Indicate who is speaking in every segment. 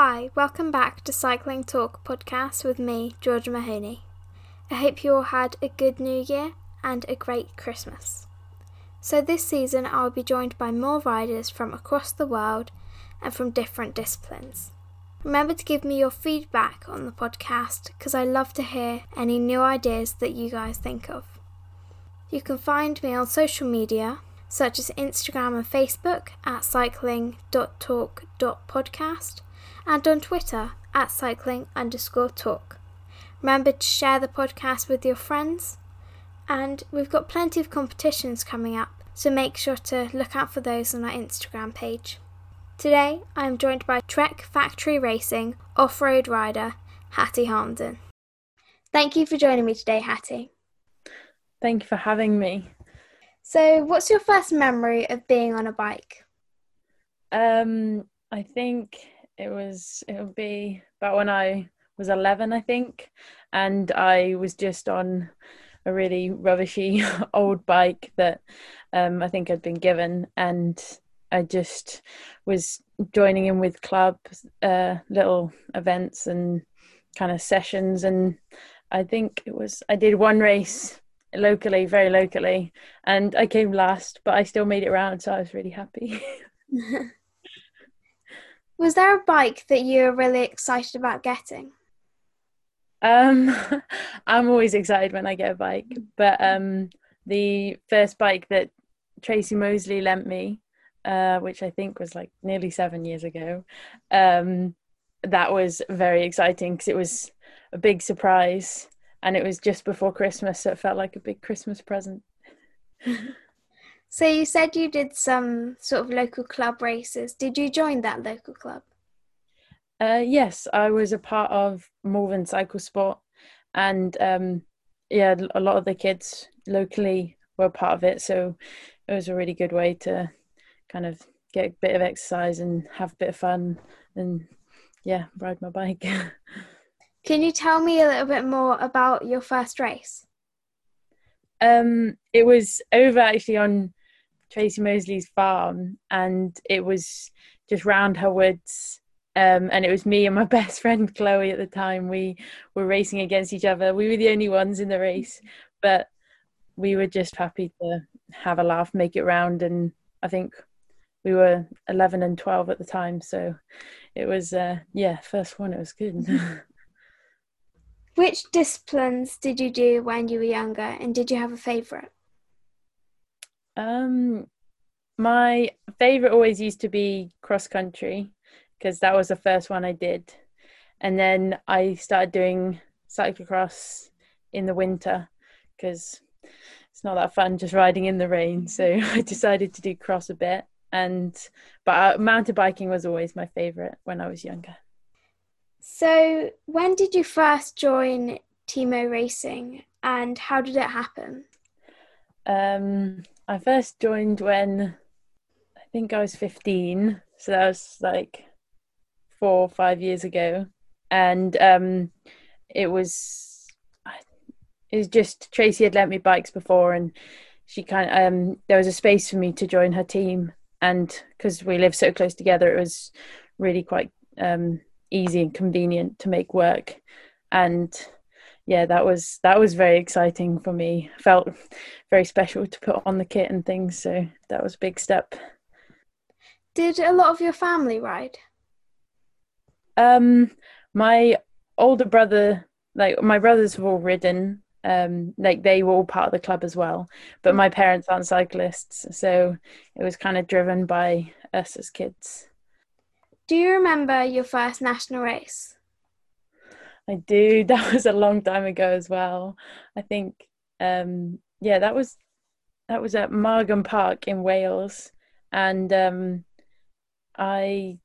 Speaker 1: Hi, welcome back to Cycling Talk podcast with me, Georgia Mahoney. I hope you all had a good New Year and a great Christmas. So, this season I'll be joined by more riders from across the world and from different disciplines. Remember to give me your feedback on the podcast because I love to hear any new ideas that you guys think of. You can find me on social media such as Instagram and Facebook at cycling.talk.podcast and on Twitter at cycling underscore talk. Remember to share the podcast with your friends, and we've got plenty of competitions coming up, so make sure to look out for those on our Instagram page. Today I am joined by Trek Factory Racing off road rider Hattie Harnden. Thank you for joining me today, Hattie.
Speaker 2: Thank you for having me.
Speaker 1: So, what's your first memory of being on a bike?
Speaker 2: Um, I think it was it would be about when I was 11 I think and I was just on a really rubbishy old bike that um, I think I'd been given and I just was joining in with club uh, little events and kind of sessions and I think it was I did one race locally very locally and I came last but I still made it around so I was really happy
Speaker 1: Was there a bike that you were really excited about getting?
Speaker 2: Um, I'm always excited when I get a bike, but um, the first bike that Tracy Moseley lent me, uh, which I think was like nearly seven years ago, um, that was very exciting because it was a big surprise and it was just before Christmas, so it felt like a big Christmas present.
Speaker 1: So you said you did some sort of local club races. Did you join that local club?
Speaker 2: Uh, yes, I was a part of Malvern Cycle Sport, and um, yeah, a lot of the kids locally were part of it. So it was a really good way to kind of get a bit of exercise and have a bit of fun, and yeah, ride my bike.
Speaker 1: Can you tell me a little bit more about your first race?
Speaker 2: Um, it was over actually on Tracy Moseley's farm, and it was just round her woods. Um, and it was me and my best friend Chloe at the time. We were racing against each other. We were the only ones in the race, but we were just happy to have a laugh, make it round. And I think we were 11 and 12 at the time. So it was, uh, yeah, first one, it was good.
Speaker 1: Which disciplines did you do when you were younger, and did you have a favourite?
Speaker 2: Um, my favorite always used to be cross country because that was the first one I did, and then I started doing cyclocross in the winter because it's not that fun just riding in the rain. So I decided to do cross a bit, and but uh, mountain biking was always my favorite when I was younger.
Speaker 1: So when did you first join T-Mo Racing, and how did it happen?
Speaker 2: Um, I first joined when I think I was 15, so that was like four or five years ago, and um, it was it was just Tracy had lent me bikes before, and she kind of um, there was a space for me to join her team, and because we live so close together, it was really quite um, easy and convenient to make work, and yeah, that was that was very exciting for me. Felt very special to put on the kit and things, so that was a big step.
Speaker 1: Did a lot of your family ride?
Speaker 2: Um, my older brother, like my brothers have all ridden. Um, like they were all part of the club as well, but my parents aren't cyclists, so it was kind of driven by us as kids.
Speaker 1: Do you remember your first national race?
Speaker 2: I do. That was a long time ago as well. I think, um, yeah, that was that was at Margam Park in Wales, and um, I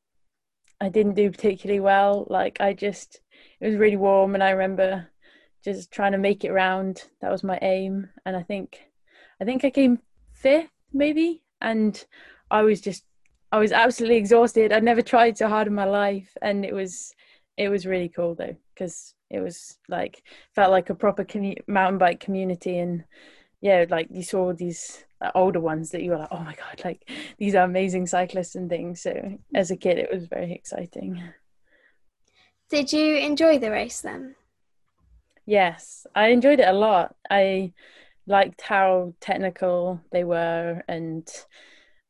Speaker 2: I didn't do particularly well. Like I just it was really warm, and I remember just trying to make it round. That was my aim, and I think I think I came fifth maybe, and I was just I was absolutely exhausted. I'd never tried so hard in my life, and it was it was really cool though because it was like felt like a proper commu- mountain bike community and yeah like you saw these like, older ones that you were like oh my god like these are amazing cyclists and things so as a kid it was very exciting
Speaker 1: Did you enjoy the race then?
Speaker 2: Yes, I enjoyed it a lot. I liked how technical they were and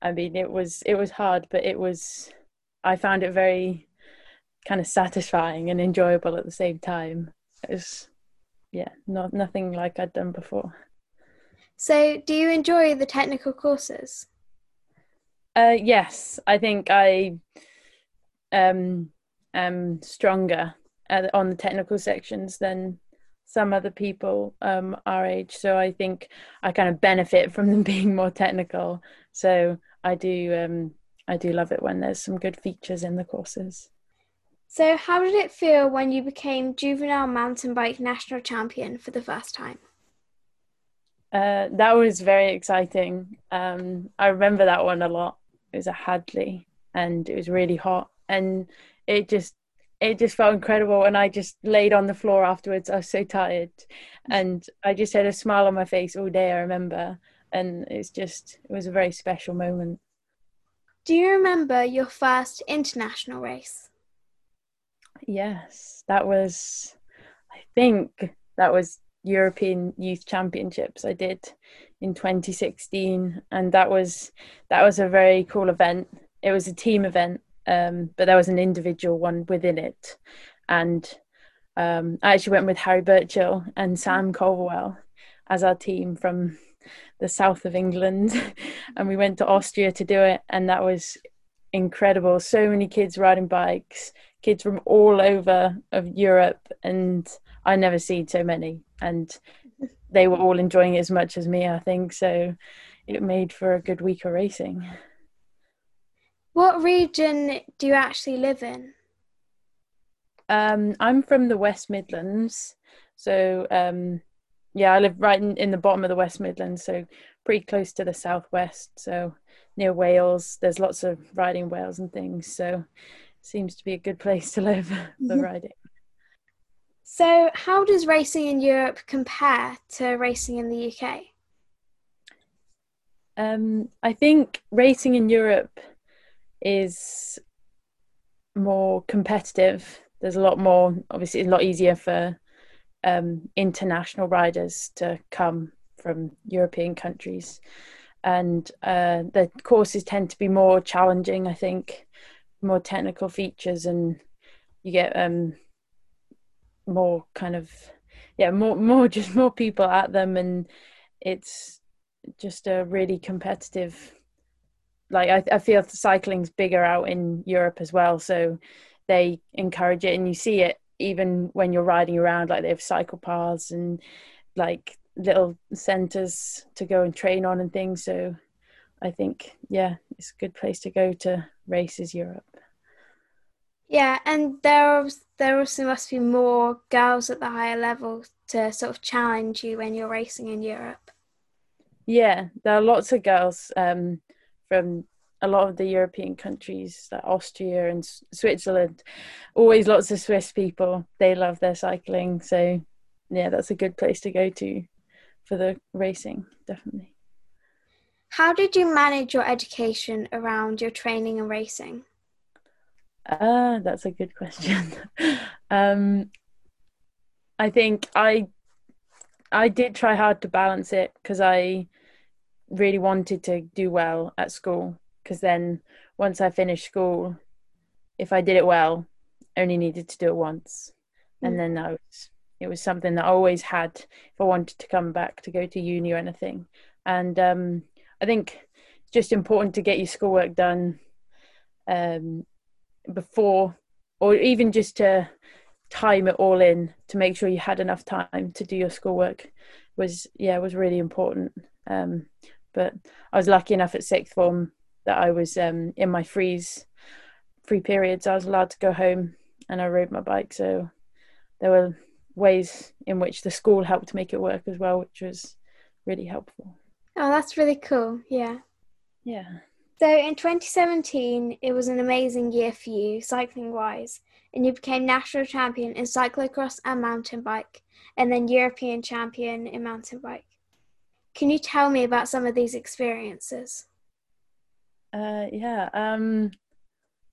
Speaker 2: I mean it was it was hard but it was I found it very kind of satisfying and enjoyable at the same time. It was yeah, not nothing like I'd done before.
Speaker 1: So, do you enjoy the technical courses?
Speaker 2: Uh, yes, I think I um, am stronger at, on the technical sections than some other people um, our age. So I think I kind of benefit from them being more technical. So I do um, I do love it when there's some good features in the courses.
Speaker 1: So how did it feel when you became juvenile mountain bike national champion for the first time?
Speaker 2: Uh, that was very exciting. Um, I remember that one a lot. It was a Hadleigh, and it was really hot, and it just it just felt incredible. And I just laid on the floor afterwards. I was so tired, and I just had a smile on my face all day. I remember, and it's just it was a very special moment.
Speaker 1: Do you remember your first international race?
Speaker 2: Yes, that was. I think that was European Youth Championships I did in 2016, and that was that was a very cool event. It was a team event, um, but there was an individual one within it, and um, I actually went with Harry Burchill and Sam Culverwell as our team from the south of England, and we went to Austria to do it, and that was incredible. So many kids riding bikes, kids from all over of Europe, and I never seen so many and they were all enjoying it as much as me, I think. So it made for a good week of racing.
Speaker 1: What region do you actually live in?
Speaker 2: Um, I'm from the West Midlands, so um, yeah, I live right in, in the bottom of the West Midlands, so pretty close to the southwest. So near Wales, there's lots of riding Wales and things. So seems to be a good place to live for riding.
Speaker 1: So, how does racing in Europe compare to racing in the UK?
Speaker 2: Um, I think racing in Europe is more competitive. There's a lot more, obviously, it's a lot easier for um, international riders to come from European countries. And uh, the courses tend to be more challenging, I think, more technical features, and you get um, more kind of yeah more more just more people at them and it's just a really competitive like I, I feel cycling's bigger out in Europe as well so they encourage it and you see it even when you're riding around like they have cycle paths and like little centers to go and train on and things so I think yeah it's a good place to go to races Europe
Speaker 1: yeah, and there there also must be more girls at the higher level to sort of challenge you when you're racing in Europe.
Speaker 2: Yeah, there are lots of girls um, from a lot of the European countries, like Austria and Switzerland. Always lots of Swiss people. They love their cycling, so yeah, that's a good place to go to for the racing, definitely.
Speaker 1: How did you manage your education around your training and racing?
Speaker 2: Uh, that's a good question. um, I think I I did try hard to balance it because I really wanted to do well at school. Because then once I finished school, if I did it well, I only needed to do it once, mm. and then I was it was something that I always had if I wanted to come back to go to uni or anything. And um, I think it's just important to get your schoolwork done um, before or even just to time it all in to make sure you had enough time to do your schoolwork was yeah was really important. Um, but i was lucky enough at sixth form that i was um, in my freeze free periods i was allowed to go home and i rode my bike. So there were ways in which the school helped make it work as well which was really helpful
Speaker 1: oh that's really cool yeah
Speaker 2: yeah
Speaker 1: so in 2017, it was an amazing year for you, cycling wise, and you became national champion in cyclocross and mountain bike, and then European champion in mountain bike. Can you tell me about some of these experiences?
Speaker 2: Uh, yeah, um,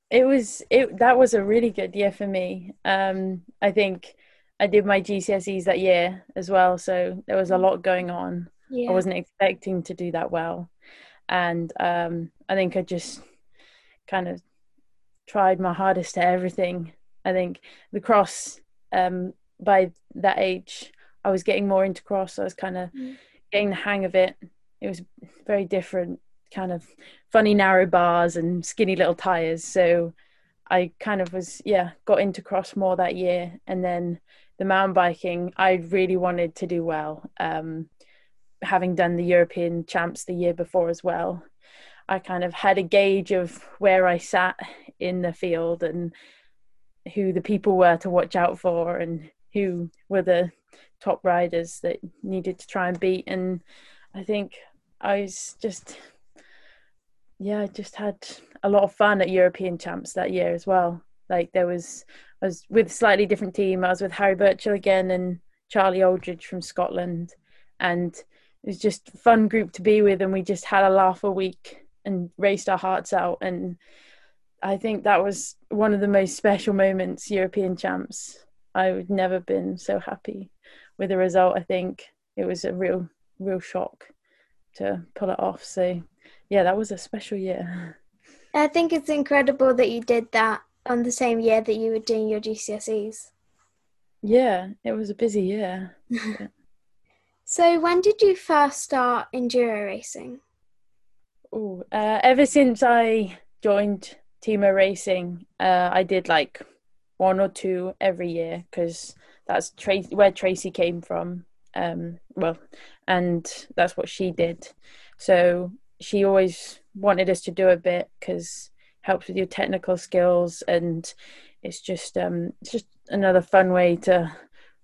Speaker 2: it was it that was a really good year for me. Um, I think I did my GCSEs that year as well, so there was a lot going on. Yeah. I wasn't expecting to do that well, and um, I think I just kind of tried my hardest at everything. I think the cross um, by that age, I was getting more into cross. I was kind of mm. getting the hang of it. It was very different, kind of funny narrow bars and skinny little tires. So I kind of was yeah got into cross more that year, and then the mountain biking I really wanted to do well. Um, having done the European champs the year before as well, I kind of had a gauge of where I sat in the field and who the people were to watch out for and who were the top riders that needed to try and beat. And I think I was just, yeah, I just had a lot of fun at European champs that year as well. Like there was, I was with a slightly different team. I was with Harry Burchill again and Charlie Aldridge from Scotland, and it was just a fun group to be with. And we just had a laugh a week and raced our hearts out. And I think that was one of the most special moments, European champs. I've never been so happy with the result. I think it was a real, real shock to pull it off. So, yeah, that was a special year.
Speaker 1: I think it's incredible that you did that on the same year that you were doing your GCSEs.
Speaker 2: Yeah, it was a busy year.
Speaker 1: so, when did you first start enduro racing?
Speaker 2: Oh, uh, ever since I joined T-Mo Racing, uh, I did like one or two every year because that's Tracy, where Tracy came from. Um, well, and that's what she did. So she always wanted us to do a bit because helps with your technical skills and it's just um it's just another fun way to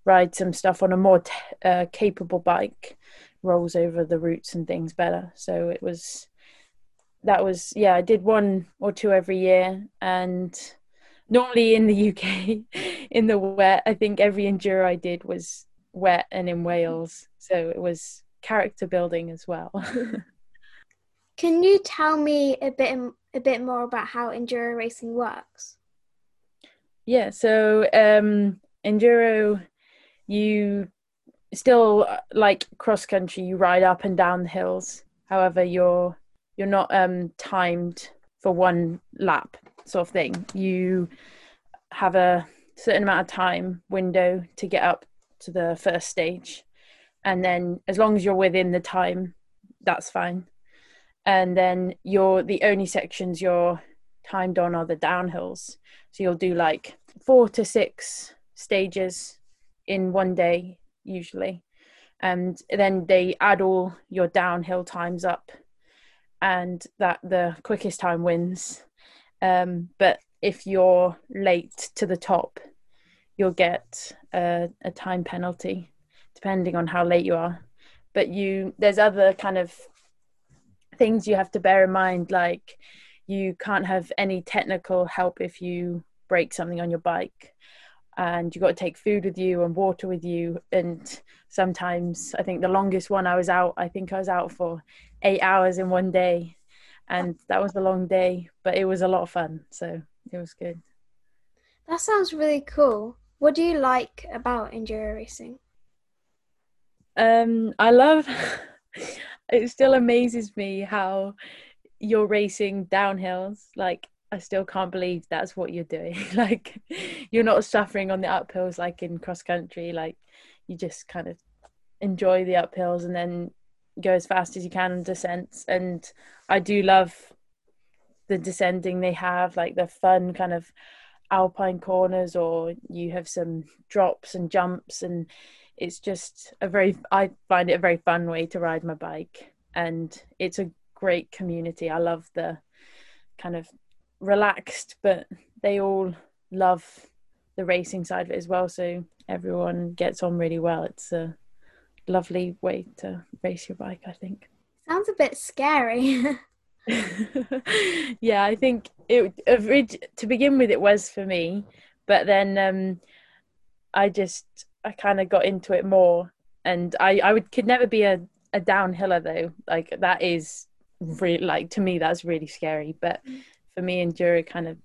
Speaker 2: ride some stuff on a more t- uh, capable bike rolls over the roots and things better. So it was that was yeah i did one or two every year. And normally in the uk in the wet i think every enduro i did was wet and in wales. So it was character building as well.
Speaker 1: Can you tell me a bit a bit more about how enduro racing works?
Speaker 2: Yeah, so um, enduro, you still like cross country, you ride up and down the hills. However, you're you're not um, timed for one lap, sort of thing. You have a certain amount of time window to get up to the first stage, and then as long as you're within the time, that's fine and then you're the only sections you're timed on are the downhills so you'll do like four to six stages in one day usually. And then they add all your downhill times up and that the quickest time wins. Um, but if you're late to the top you'll get a, a time penalty depending on how late you are. But you there's other kind of things you have to bear in mind like you can't have any technical help if you break something on your bike and you got to take food with you and water with you. And sometimes i think the longest one i was out i think i was out for eight hours in one day. And that was a long day but it was a lot of fun. So it was good.
Speaker 1: That sounds really cool. What do you like about enduro racing?
Speaker 2: Um i love it still amazes me how you're racing downhills. Like I still can't believe that's what you're doing. like you're not suffering on the uphills like in cross country. Like you just kind of enjoy the uphills and then go as fast as you can on descents. And I do love the descending they have, like the fun kind of alpine corners, or you have some drops and jumps and it's just a very i find it a very fun way to ride my bike and it's a great community i love the kind of relaxed but they all love the racing side of it as well so everyone gets on really well it's a lovely way to race your bike i think
Speaker 1: sounds a bit scary
Speaker 2: yeah i think it to begin with it was for me but then um i just I kind of got into it more, and I I would could never be a a downhiller though. Like that is really like to me that's really scary. But for me, and enduro kind of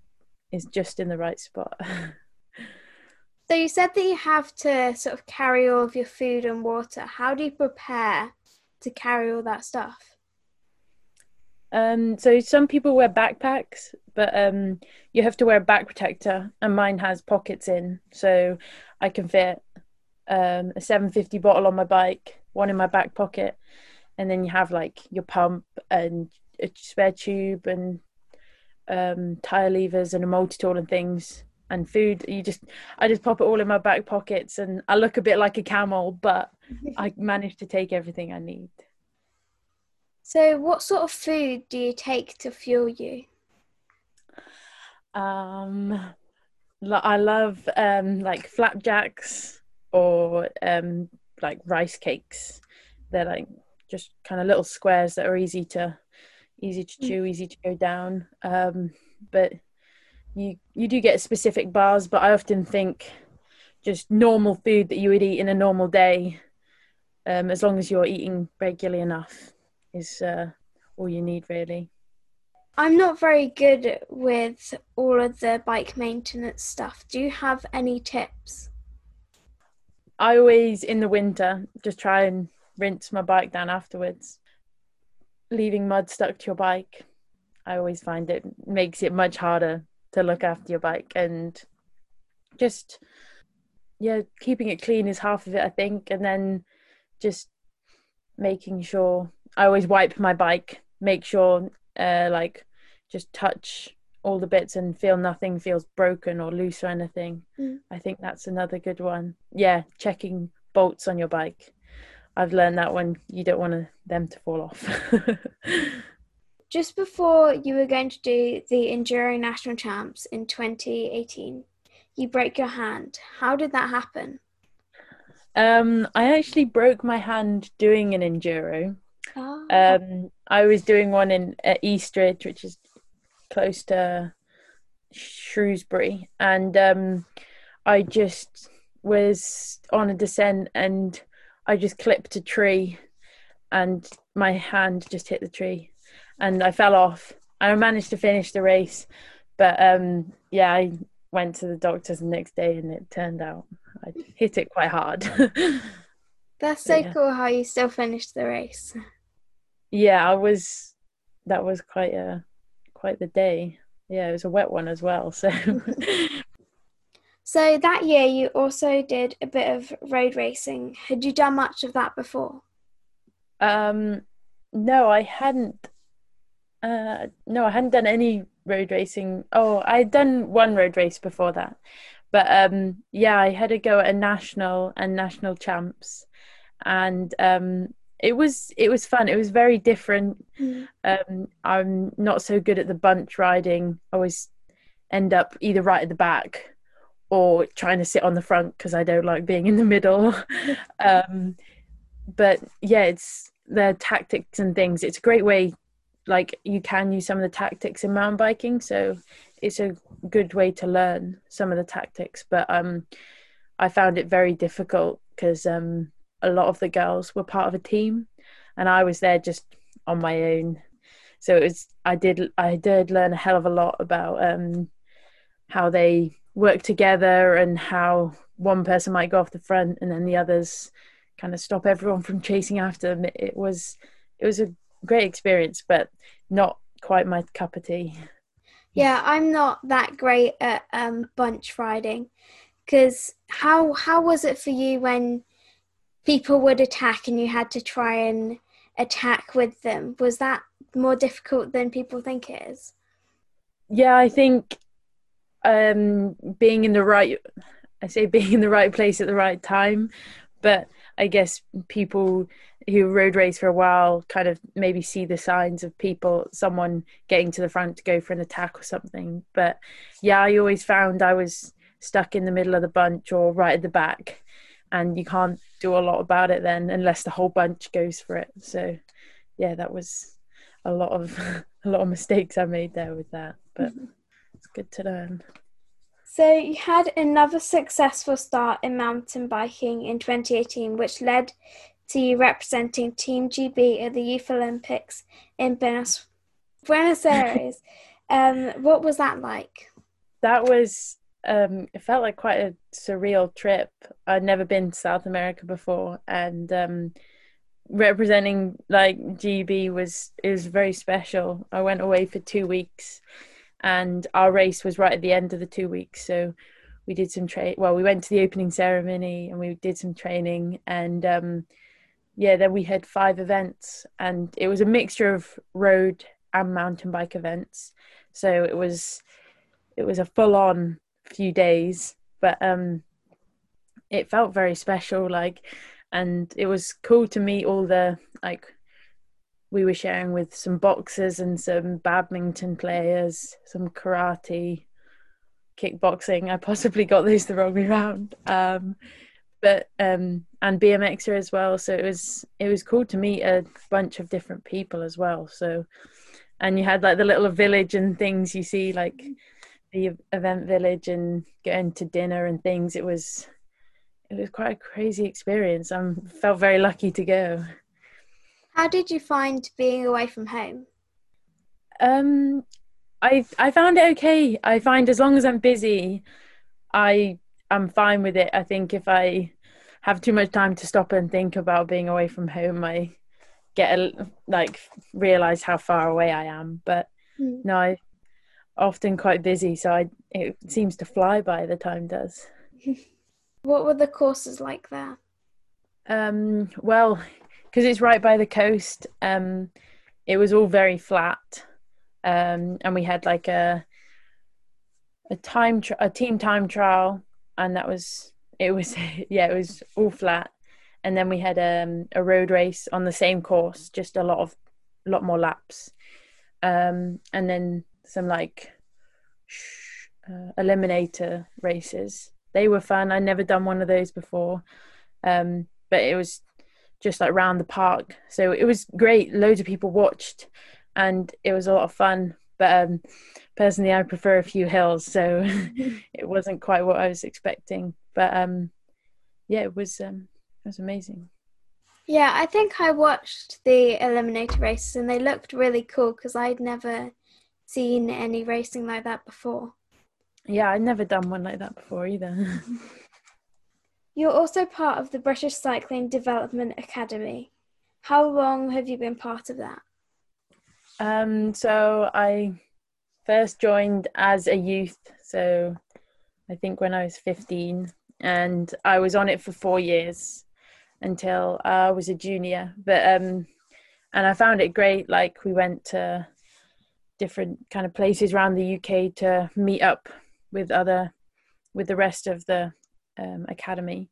Speaker 2: is just in the right spot.
Speaker 1: so you said that you have to sort of carry all of your food and water. How do you prepare to carry all that stuff?
Speaker 2: Um, so some people wear backpacks, but um, you have to wear a back protector, and mine has pockets in, so I can fit um, a 750 bottle on my bike, one in my back pocket, and then you have like your pump and a spare tube and um, tire levers and a multi tool and things and food. You just, I just pop it all in my back pockets, and I look a bit like a camel, but I manage to take everything I need.
Speaker 1: So, what sort of food do you take to fuel you?
Speaker 2: Um, I love um like flapjacks or um like rice cakes. They're like just kind of little squares that are easy to easy to mm. chew, easy to go down. Um, but you you do get specific bars, but I often think just normal food that you would eat in a normal day, um, as long as you're eating regularly enough, is uh, all you need really.
Speaker 1: I'm not very good with all of the bike maintenance stuff. Do you have any tips?
Speaker 2: I always, in the winter, just try and rinse my bike down afterwards. Leaving mud stuck to your bike, I always find it makes it much harder to look after your bike and just yeah, keeping it clean is half of it, I think, and then just making sure I always wipe my bike, make sure uh, like just touch all the bits and feel nothing feels broken or loose or anything. Mm. I think that's another good one. Yeah, checking bolts on your bike. I've learned that one you don't want to, them to fall off.
Speaker 1: Just before you were going to do the Enduro National Champs in 2018, you broke your hand. How did that happen?
Speaker 2: Um, I actually broke my hand doing an enduro. Oh. Um, I was doing one in at Eastridge, which is close to Shrewsbury, and um, I just was on a descent and I just clipped a tree, and my hand just hit the tree, and I fell off. I managed to finish the race, but um, yeah, I went to the doctors the next day, and it turned out I hit it quite hard.
Speaker 1: That's so yeah. cool how you still finished the race
Speaker 2: yeah, I was. That was quite a quite the day. Yeah, it was a wet one as well. So.
Speaker 1: so that year, you also did a bit of road racing. Had you done much of that before?
Speaker 2: Um, no, I hadn't. Uh, no, I hadn't done any road racing. Oh, I'd done one road race before that, but um, yeah, I had to go at a national and national champs, and um, it was it was fun. It was very different. Mm. Um, I'm not so good at the bunch riding. I always end up either right at the back or trying to sit on the front because I don't like being in the middle. um, but yeah, it's the tactics and things. It's a great way. Like you can use some of the tactics in mountain biking, so it's a good way to learn some of the tactics. But um, I found it very difficult because um, a lot of the girls were part of a team and I was there just on my own. So it was I did I did learn a hell of a lot about um, how they work together and how one person might go off the front and then the others kind of stop everyone from chasing after them. It, was it was a great experience, but not quite my cup of tea.
Speaker 1: Yeah, I'm not that great at um, bunch riding. Because how how was it for you when people would attack and you had to try and attack with them. Was that more difficult than people think it is?
Speaker 2: Yeah, I think um, being in the right, I say being in the right place at the right time, but I guess people who road race for a while kind of maybe see the signs of people, someone getting to the front to go for an attack or something. But yeah, I always found I was stuck in the middle of the bunch or right at the back and you can't do a lot about it then unless the whole bunch goes for it so yeah that was a lot of a lot of mistakes i made there with that but mm-hmm. it's good to learn
Speaker 1: so you had another successful start in mountain biking in 2018 which led to you representing team gb at the youth olympics in buenos, buenos aires um, what was that like
Speaker 2: that was um, it felt like quite a surreal trip. I'd never been to South America before, and um, representing like GB was was very special. I went away for two weeks, and our race was right at the end of the two weeks. So we did some train. Well, we went to the opening ceremony and we did some training, and um, yeah, then we had five events, and it was a mixture of road and mountain bike events. So it was it was a full on few days, but um, it felt very special. Like, and it was cool to meet all the like we were sharing with some boxers and some badminton players, some karate, kickboxing. I possibly got those the wrong way around. Um, but um, and BMXer as well. So it was it was cool to meet a bunch of different people as well. So and you had like the little village and things you see like the event village and going to dinner and things. It was it was quite a crazy experience. I felt very lucky to go.
Speaker 1: How did you find being away from home?
Speaker 2: Um, I I found it okay. I find as long as I'm busy, I I'm fine with it. I think if I have too much time to stop and think about being away from home, I get a, like realize how far away I am. But mm. no, I often quite busy, so I it seems to fly by. The time does.
Speaker 1: what were the courses like there?
Speaker 2: Um, well, because it's right by the coast, um, it was all very flat, um, and we had like a a time a team time trial, and that was it was yeah it was all flat, and then we had um, a road race on the same course, just a lot of a lot more laps, um, and then some like uh, eliminator races. They were fun. I'd never done one of those before, um, but it was just like round the park, so it was great. Loads of people watched, and it was a lot of fun. But um, personally, I prefer a few hills, so it wasn't quite what I was expecting. But um, yeah, it was um, it was amazing.
Speaker 1: Yeah, I think I watched the eliminator races and they looked really cool because I'd never seen any racing like that before.
Speaker 2: Yeah, I'd never done one like that before either.
Speaker 1: You're also part of the British Cycling Development Academy. How long have you been part of that?
Speaker 2: Um, so I first joined as a youth, so I think when I was 15, and I was on it for four years until I was a junior. But um, and I found it great. Like we went to different kind of places around the UK to meet up with other with the rest of the um, academy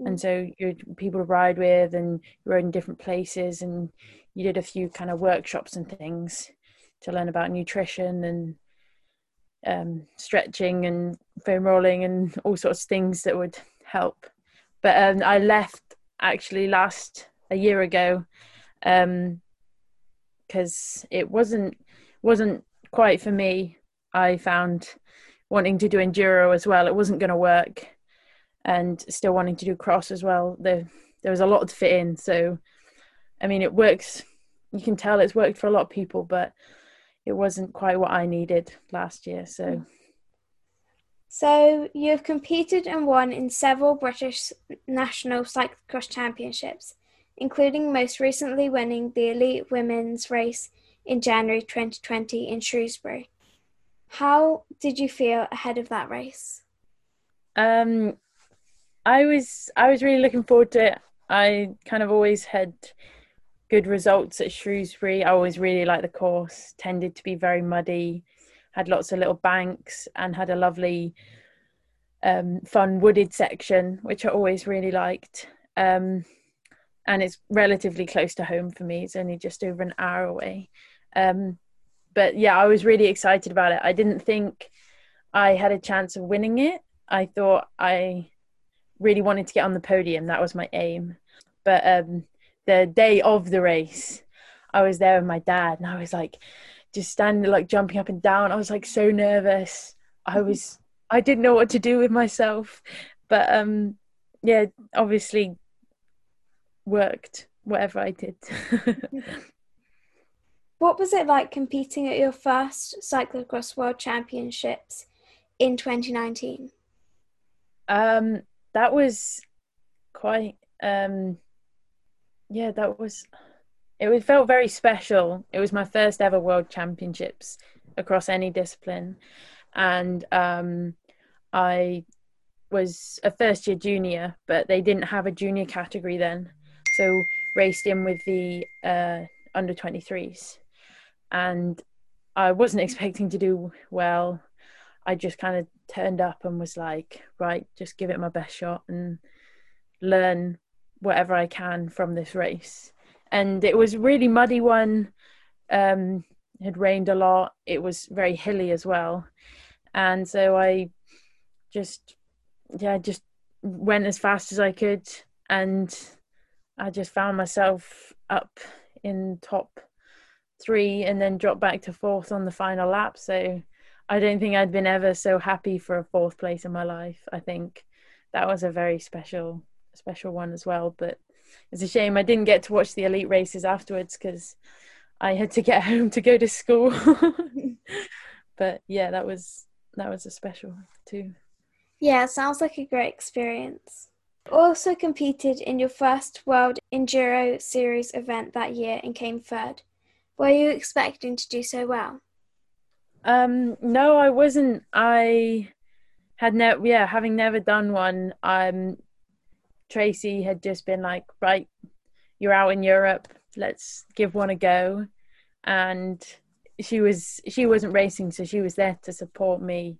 Speaker 2: mm. and so you people to ride with and you rode in different places and you did a few kind of workshops and things to learn about nutrition and um, stretching and foam rolling and all sorts of things that would help but um, i left actually last a year ago because um, it wasn't wasn't quite for me. I found wanting to do enduro as well, it wasn't going to work, and still wanting to do cross as well. There, there was a lot to fit in. So, I mean, it works. You can tell it's worked for a lot of people, but it wasn't quite what I needed last year. So.
Speaker 1: So, you have competed and won in several British national cyclocross championships, including most recently winning the elite women's race in January 2020 in Shrewsbury. How did you feel ahead of that race?
Speaker 2: Um, I was I was really looking forward to it. I kind of always had good results at Shrewsbury. I always really liked the course. Tended to be very muddy, had lots of little banks, and had a lovely, um, fun wooded section, which I always really liked. Um, and it's relatively close to home for me. It's only just over an hour away. Um, but yeah, I was really excited about it. I didn't think I had a chance of winning it. I thought I really wanted to get on the podium. That was my aim. But um, the day of the race, I was there with my dad, and I was like, just standing, like jumping up and down. I was like so nervous. I was, I didn't know what to do with myself. But um, yeah, obviously worked whatever I did.
Speaker 1: What was it like competing at your first cyclocross world championships in 2019?
Speaker 2: Um, that was quite um yeah that was it was, felt very special. It was my first ever world championships across any discipline. And um i was a first year junior but they didn't have a junior category then. So raced in with the uh under 23s and i wasn't expecting to do well. I just kind of turned up and was like right just give it my best shot and learn whatever I can from this race. And it was really muddy one. Um, had rained a lot. It was very hilly as well. And so I just, yeah, just went as fast as I could. And I just found myself up in top three and then dropped back to fourth on the final lap. So I don't think I'd been ever so happy for a fourth place in my life. I think that was a very special special one as well. But it's a shame I didn't get to watch the elite races afterwards because I had to get home to go to school. but yeah, that was that was a special too.
Speaker 1: Yeah, sounds like a great experience. Also competed in your first World Enduro Series event that year and came third. Were you expecting to do so well?
Speaker 2: Um, no, I wasn't. I had never, yeah, having never done one. Um, Tracy had just been like, right, you're out in Europe, let's give one a go. And she was she wasn't racing, so she was there to support me.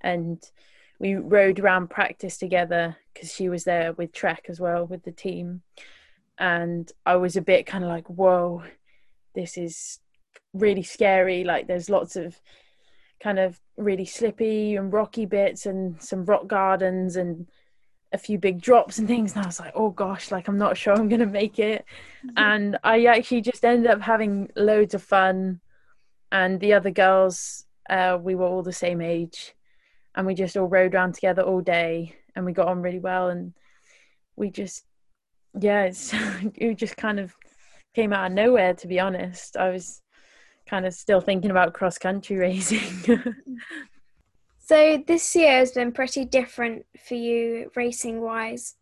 Speaker 2: And we rode around practice together because she was there with Trek as well with the team. And I was a bit kind of like, whoa, this is really scary. Like there's lots of kind of really slippy and rocky bits and some rock gardens and a few big drops and things and I was like oh gosh like I'm not sure I'm gonna make it mm-hmm. and I actually just ended up having loads of fun and the other girls uh, we were all the same age and we just all rode around together all day and we got on really well and we just yeah it's it just kind of came out of nowhere to be honest I was kind of still thinking about cross country racing.
Speaker 1: So this year has been pretty different for you racing wise,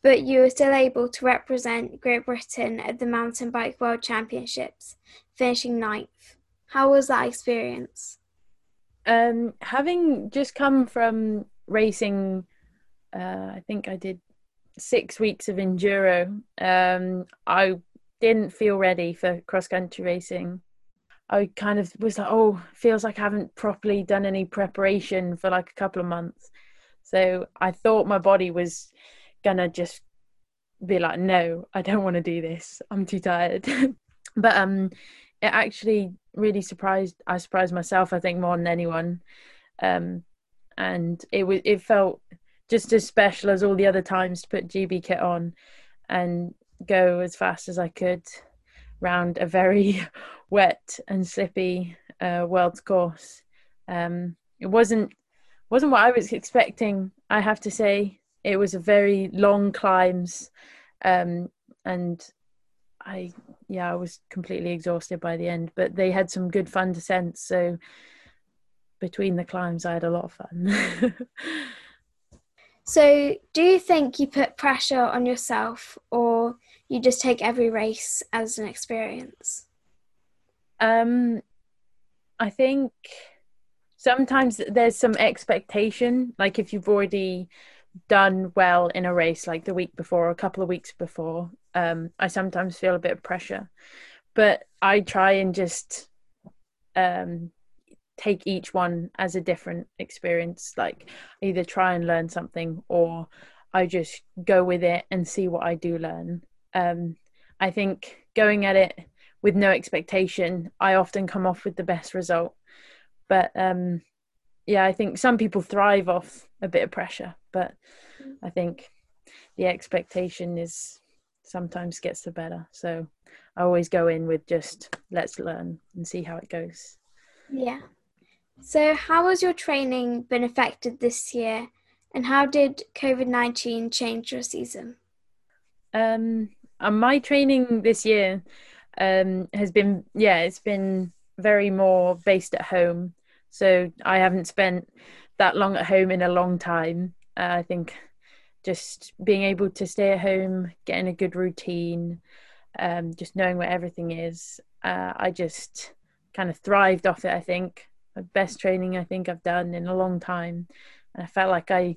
Speaker 1: but you were still able to represent Great Britain at the Mountain Bike World Championships, finishing ninth. How was that experience?
Speaker 2: Um, having just come from racing, uh, I think I did six weeks of enduro. Um, I didn't feel ready for cross country racing. I kind of was like, oh, feels like I haven't properly done any preparation for like a couple of months. So I thought my body was gonna just be like, no, I don't want to do this. I'm too tired. but um, it actually really surprised. I surprised myself. I think more than anyone. Um, and it was it felt just as special as all the other times to put GB kit on and go as fast as I could round a very wet and slippy uh, world's course. Um, it wasn't wasn't what I was expecting. I have to say, it was a very long climbs, um, and I yeah I was completely exhausted by the end. But they had some good fun descents, so between the climbs, I had a lot of fun.
Speaker 1: so, do you think you put pressure on yourself, or you just take every race as an experience?
Speaker 2: Um, I think sometimes there's some expectation. Like if you've already done well in a race, like the week before, or a couple of weeks before, um, I sometimes feel a bit of pressure. But I try and just um, take each one as a different experience. Like either try and learn something, or I just go with it and see what I do learn. Um, I think going at it with no expectation, I often come off with the best result. But um, yeah, I think some people thrive off a bit of pressure, but I think the expectation is sometimes gets the better. So I always go in with just let's learn and see how it goes.
Speaker 1: Yeah. So, how has your training been affected this year, and how did COVID 19 change your season?
Speaker 2: Um, my training this year um, has been yeah it's been very more based at home so i haven't spent that long at home in a long time. Uh, I think just being able to stay at home, getting a good routine, um, just knowing where everything is. Uh, I just kind of thrived off it. I think the best training I think I've done in a long time, and I felt like I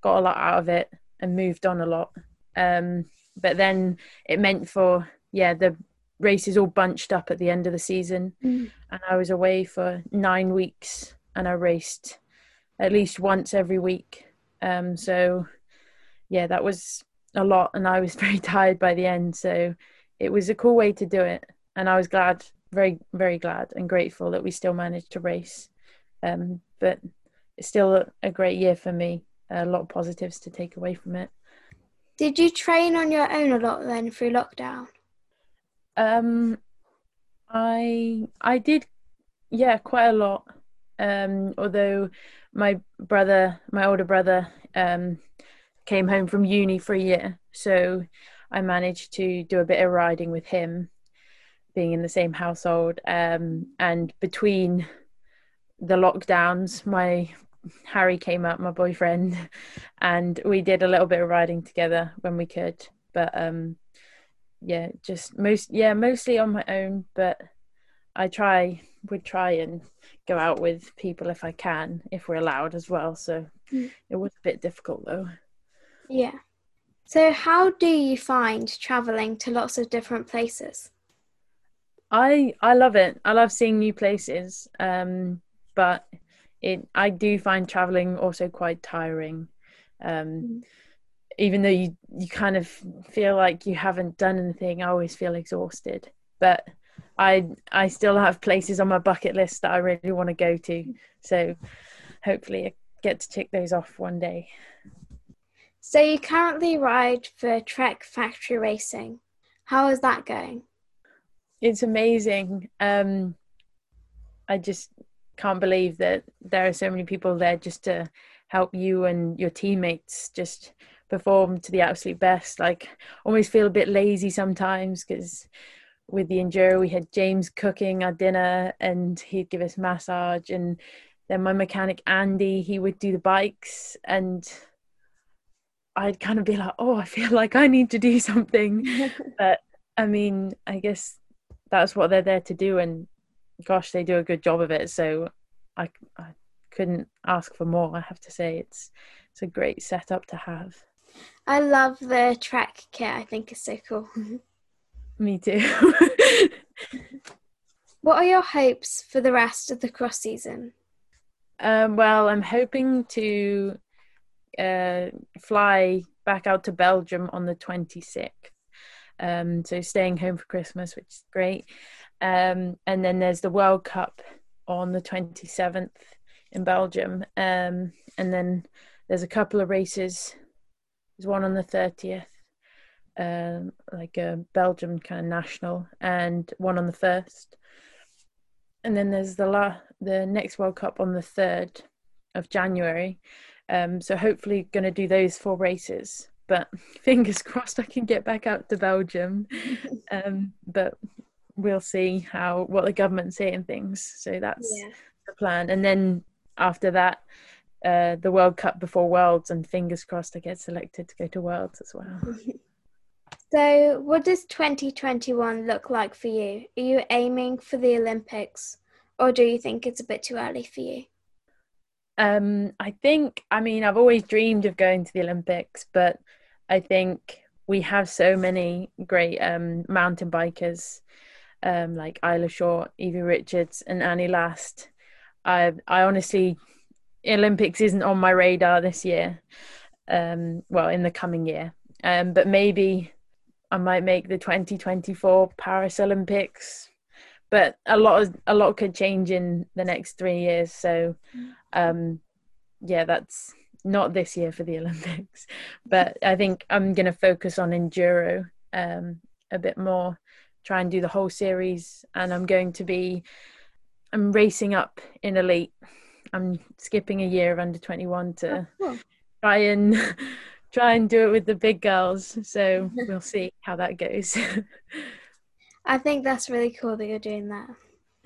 Speaker 2: got a lot out of it and moved on a lot. Um, but then it meant for yeah the races all bunched up at the end of the season, mm. and I was away for nine weeks, and I raced at least once every week. Um, so yeah, that was a lot, and I was very tired by the end. So it was a cool way to do it, and I was glad, very very glad and grateful that we still managed to race. Um, but it's still a great year for me. A lot of positives to take away from it.
Speaker 1: Did you train on your own a lot then through lockdown?
Speaker 2: Um, I I did, yeah, quite a lot. Um, although my brother, my older brother, um, came home from uni for a year. So I managed to do a bit of riding with him, being in the same household. Um, and between the lockdowns, my Harry came up, my boyfriend, and we did a little bit of riding together when we could. But um, yeah, just most yeah, mostly on my own. But I try would try and go out with people if I can, if we're allowed as well. So mm. it was a bit difficult though.
Speaker 1: Yeah. So, how do you find traveling to lots of different places?
Speaker 2: I I love it. I love seeing new places. Um, but it I do find traveling also quite tiring. Um, mm. even though you you kind of feel like you haven't done anything, I always feel exhausted. But I I still have places on my bucket list that I really want to go to. So hopefully I get to tick those off one day.
Speaker 1: So you currently ride for Trek Factory Racing. How is that going?
Speaker 2: It's amazing. Um, I just can't believe that there are so many people there just to help you and your teammates just perform to the absolute best. Like, almost feel a bit lazy sometimes because with the enduro we had James cooking our dinner and he'd give us massage and then my mechanic Andy he would do the bikes and I'd kind of be like, oh, I feel like I need to do something. but I mean, I guess that's what they're there to do. And gosh, they do a good job of it. So I, I couldn't ask for more. I have to say, it's it's a great setup to have.
Speaker 1: I love the Trek kit. I think it's so cool.
Speaker 2: Me too.
Speaker 1: what are your hopes for the rest of the cross season?
Speaker 2: Um, well, I'm hoping to uh, fly back out to Belgium on the 26th. Um, so staying home for Christmas, which is great. Um, and then there's the World Cup on the 27th in Belgium. Um, and then there's a couple of races. There's one on the 30th, um, like a Belgium kind of national, and one on the first. And then there's the la- the next World Cup on the 3rd of January. Um, so hopefully going to do those four races. But fingers crossed I can get back out to Belgium. um, but we'll see how what the government's saying things. So that's yeah. the plan. And then after that, uh, the World Cup before Worlds, and fingers crossed I get selected to go to Worlds as well.
Speaker 1: So, what does 2021 look like for you? Are you aiming for the Olympics, or do you think it's a bit too early for you?
Speaker 2: Um, I think, I mean, I've always dreamed of going to the Olympics, but I think we have so many great um, mountain bikers um, like Isla Short, Evie Richards, and Annie Last. I, I honestly, Olympics isn't on my radar this year. Um, well, in the coming year, um, but maybe I might make the 2024 Paris Olympics. But a lot of a lot could change in the next three years, so um, yeah, that's not this year for the Olympics, but I think I'm going to focus on enduro um, a bit more, try and do the whole series, and I'm going to be I'm racing up in elite. I'm skipping a year of under 21 to oh, cool. try and try and do it with the big girls. So we'll see how that goes.
Speaker 1: I think that's really cool that you're doing that.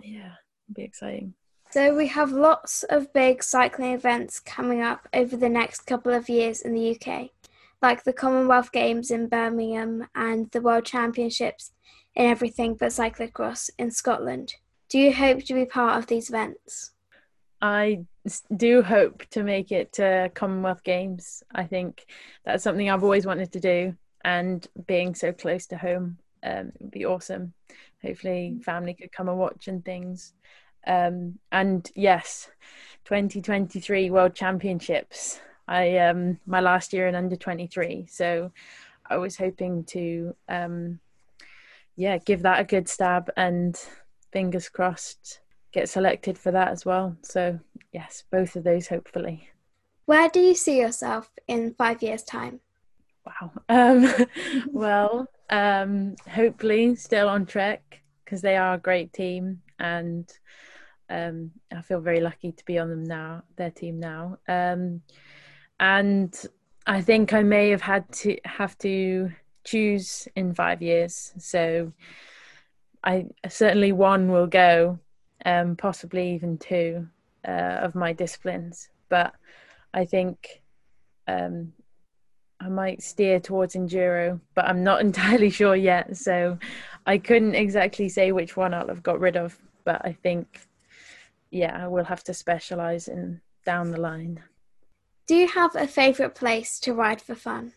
Speaker 2: Yeah, it'll be exciting.
Speaker 1: So, we have lots of big cycling events coming up over the next couple of years in the UK, like the Commonwealth Games in Birmingham and the World Championships in everything but cyclocross in Scotland. Do you hope to be part of these events?
Speaker 2: I do hope to make it to Commonwealth Games. I think that's something I've always wanted to do, and being so close to home um, would be awesome. Hopefully, family could come and watch and things. Um, and yes, 2023 World Championships. I um my last year in under 23, so I was hoping to um yeah give that a good stab and fingers crossed get selected for that as well. So yes, both of those hopefully.
Speaker 1: Where do you see yourself in five years' time?
Speaker 2: Wow. Um, well, um, hopefully still on Trek because they are a great team and um, I feel very lucky to be on them now, their team now. Um, and I think I may have had to have to choose in five years. So I certainly one will go, um, possibly even two uh, of my disciplines. But I think um, I might steer towards enduro, but I'm not entirely sure yet. So I couldn't exactly say which one I'll have got rid of. But I think yeah, I will have to specialize in down the line.
Speaker 1: Do you have a favorite place to ride for fun?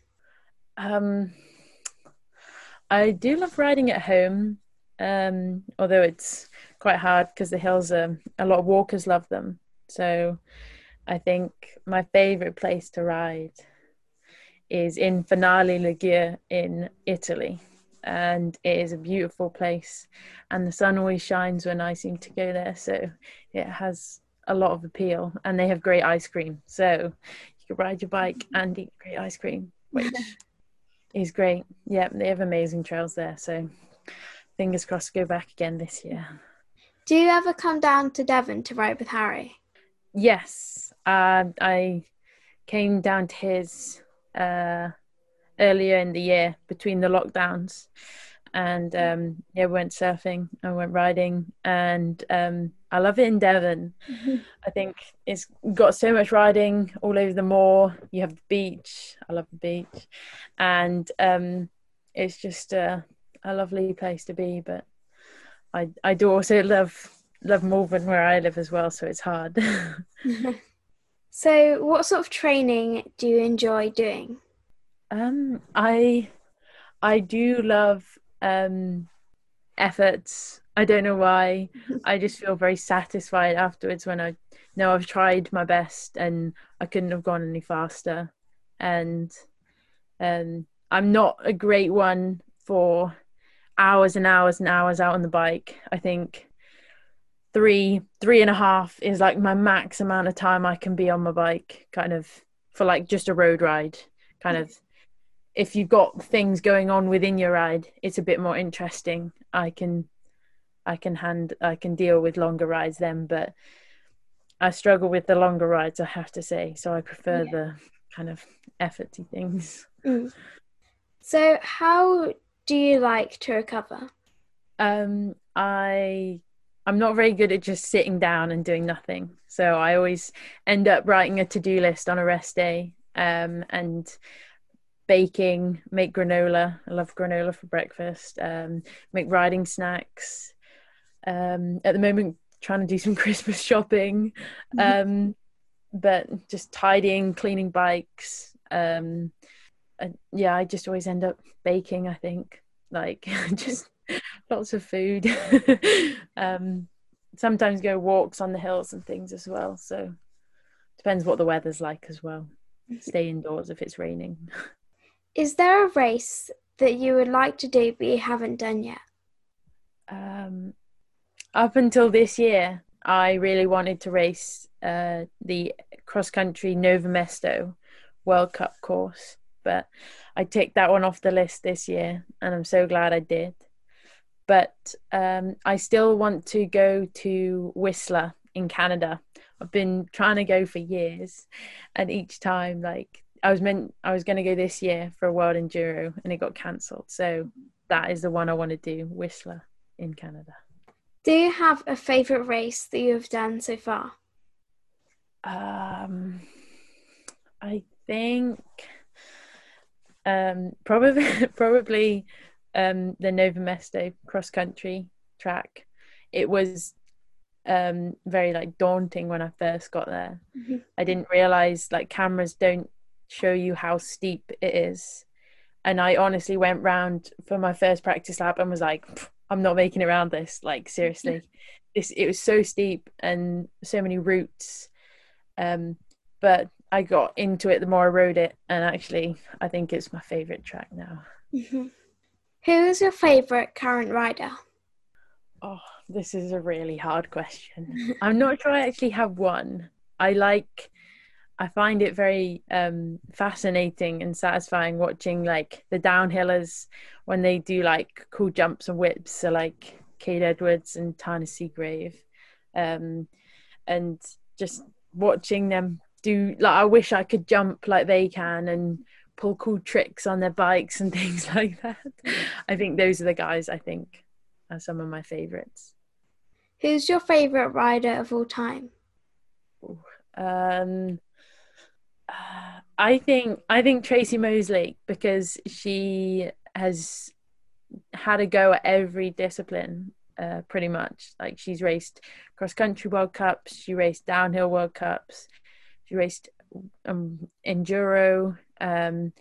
Speaker 2: Um, I do love riding at home, um, although it's quite hard because the hills are a lot of walkers love them. So I think my favorite place to ride is in Finale Ligure in Italy. And it is a beautiful place and the sun always shines when I seem to go there. So it has a lot of appeal and they have great ice cream. So you can ride your bike and eat great ice cream which is great. Yeah they have amazing trails there so fingers crossed go back again this year.
Speaker 1: Do you ever come down to Devon to ride with Harry?
Speaker 2: Yes uh, I came down to his uh, earlier in the year between the lockdowns and um yeah went surfing i went riding and um i love it in devon. Mm-hmm. i think it's got so much riding all over the moor. You have the beach. I love the beach. And um it's just a, a lovely place to be but i i do also love love malvern where i live as well so it's hard.
Speaker 1: So what sort of training do you enjoy doing?
Speaker 2: Um, I I do love um efforts. I don't know why. I just feel very satisfied afterwards when I know I've tried my best and I couldn't have gone any faster. And um, I'm not a great one for hours and hours and hours out on the bike. I think three three and a half is like my max amount of time I can be on my bike, kind of for like just a road ride, kind of if you've got things going on within your ride, it's a bit more interesting. I can I can hand I can deal with longer rides then, but I struggle with the longer rides, I have to say. So I prefer yeah. the kind of efforty things.
Speaker 1: Mm. So how do you like to recover?
Speaker 2: Um I I'm not very good at just sitting down and doing nothing. So I always end up writing a to-do list on a rest day. Um, and baking, make granola. I love granola for breakfast. Um, make riding snacks. Um, at the moment, trying to do some Christmas shopping, mm-hmm. um, but just tidying, cleaning bikes. Um, yeah, I just always end up baking. I think like just lots of food. um, sometimes go walks on the hills and things as well. So depends what the weather's like as well. Mm-hmm. Stay indoors if it's raining.
Speaker 1: Is there a race that you would like to do but you haven't done yet?
Speaker 2: Um, up until this year, I really wanted to race uh, the cross country Nove Mesto World Cup course, but I ticked that one off the list this year, and I'm so glad I did. But um, I still want to go to Whistler in Canada. I've been trying to go for years, and each time, like I was meant I was going to go this year for a World Enduro and it got cancelled. So that is the one I want to do, Whistler in Canada.
Speaker 1: Do you have a favourite race that you have done so far?
Speaker 2: Um, I think um, probably probably um, the Nove Mesto cross country track. It was um, very like daunting when I first got there. Mm-hmm. I didn't realize like cameras don't show you how steep it is, and I honestly went round for my first practice lap and was like, I'm not making it around this. Like seriously, this it was so steep and so many routes. Um, but I got into it the more I rode it, and actually, I think it's my favorite track now.
Speaker 1: Mm-hmm. Who is your favorite current rider?
Speaker 2: Oh, this is a really hard question. I'm not sure I actually have one. I like I find it very um, fascinating and satisfying watching like the downhillers when they do like cool jumps and whips. So like Kate Edwards and Tahnée Seagrave, um, and just watching them do like I wish I could jump like they can and pull cool tricks on their bikes and things like that. I think those are the guys I think are some of my favorites.
Speaker 1: Who's your favorite rider of all time?
Speaker 2: Um, I think I think Tracy Moseley because she has had a go at every discipline uh, pretty much. Like she's raced cross country World Cups, she raced downhill World Cups, she raced um, enduro, um,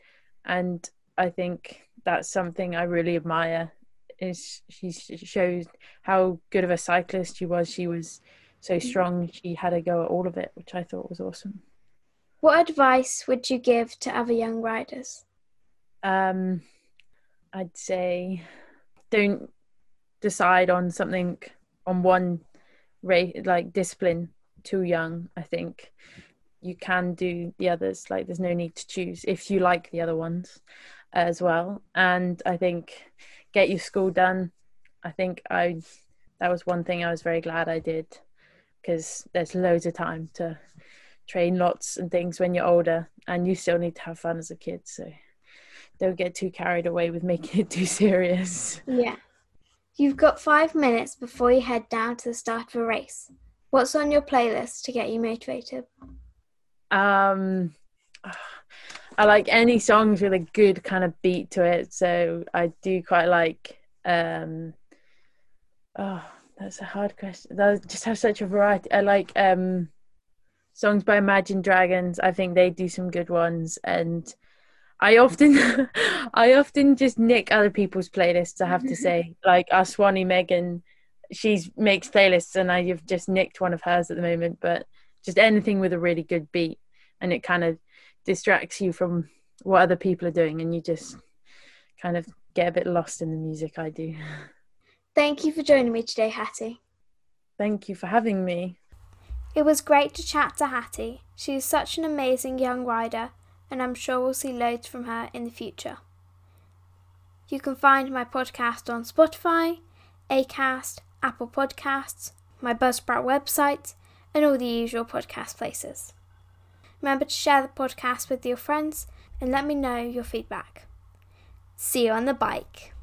Speaker 2: and I think that's something I really admire. Is she shows how good of a cyclist she was. She was so strong. She had a go at all of it, which I thought was awesome.
Speaker 1: What advice would you give to other young riders?
Speaker 2: Um, I'd say don't decide on something on one rate like discipline too young. I think you can do the others. Like there's no need to choose if you like the other ones as well. And I think get your school done. I think I that was one thing I was very glad I did because there's loads of time to train lots and things when you're older and you still need to have fun as a kid so don't get too carried away with making it too serious.
Speaker 1: Yeah. You've got five minutes before you head down to the start of a race. What's on your playlist to get you motivated?
Speaker 2: Um i like any songs with a good kind of beat to it so i do quite like um oh that's a hard question. That just have such a variety. I like um songs by Imagine Dragons. I think they do some good ones, and I often, I often just nick other people's playlists. I have to say, like our soigneur Megan, she makes playlists, and I've just nicked one of hers at the moment. But just anything with a really good beat, and it kind of distracts you from what other people are doing, and you just kind of get a bit lost in the music. I do.
Speaker 1: Thank you for joining me today, Hattie.
Speaker 2: Thank you for having me.
Speaker 1: It was great to chat to Hattie. She is such an amazing young rider, and I'm sure we'll see loads from her in the future. You can find my podcast on Spotify, Acast, Apple Podcasts, my Buzzsprout website, and all the usual podcast places. Remember to share the podcast with your friends and let me know your feedback. See you on the bike.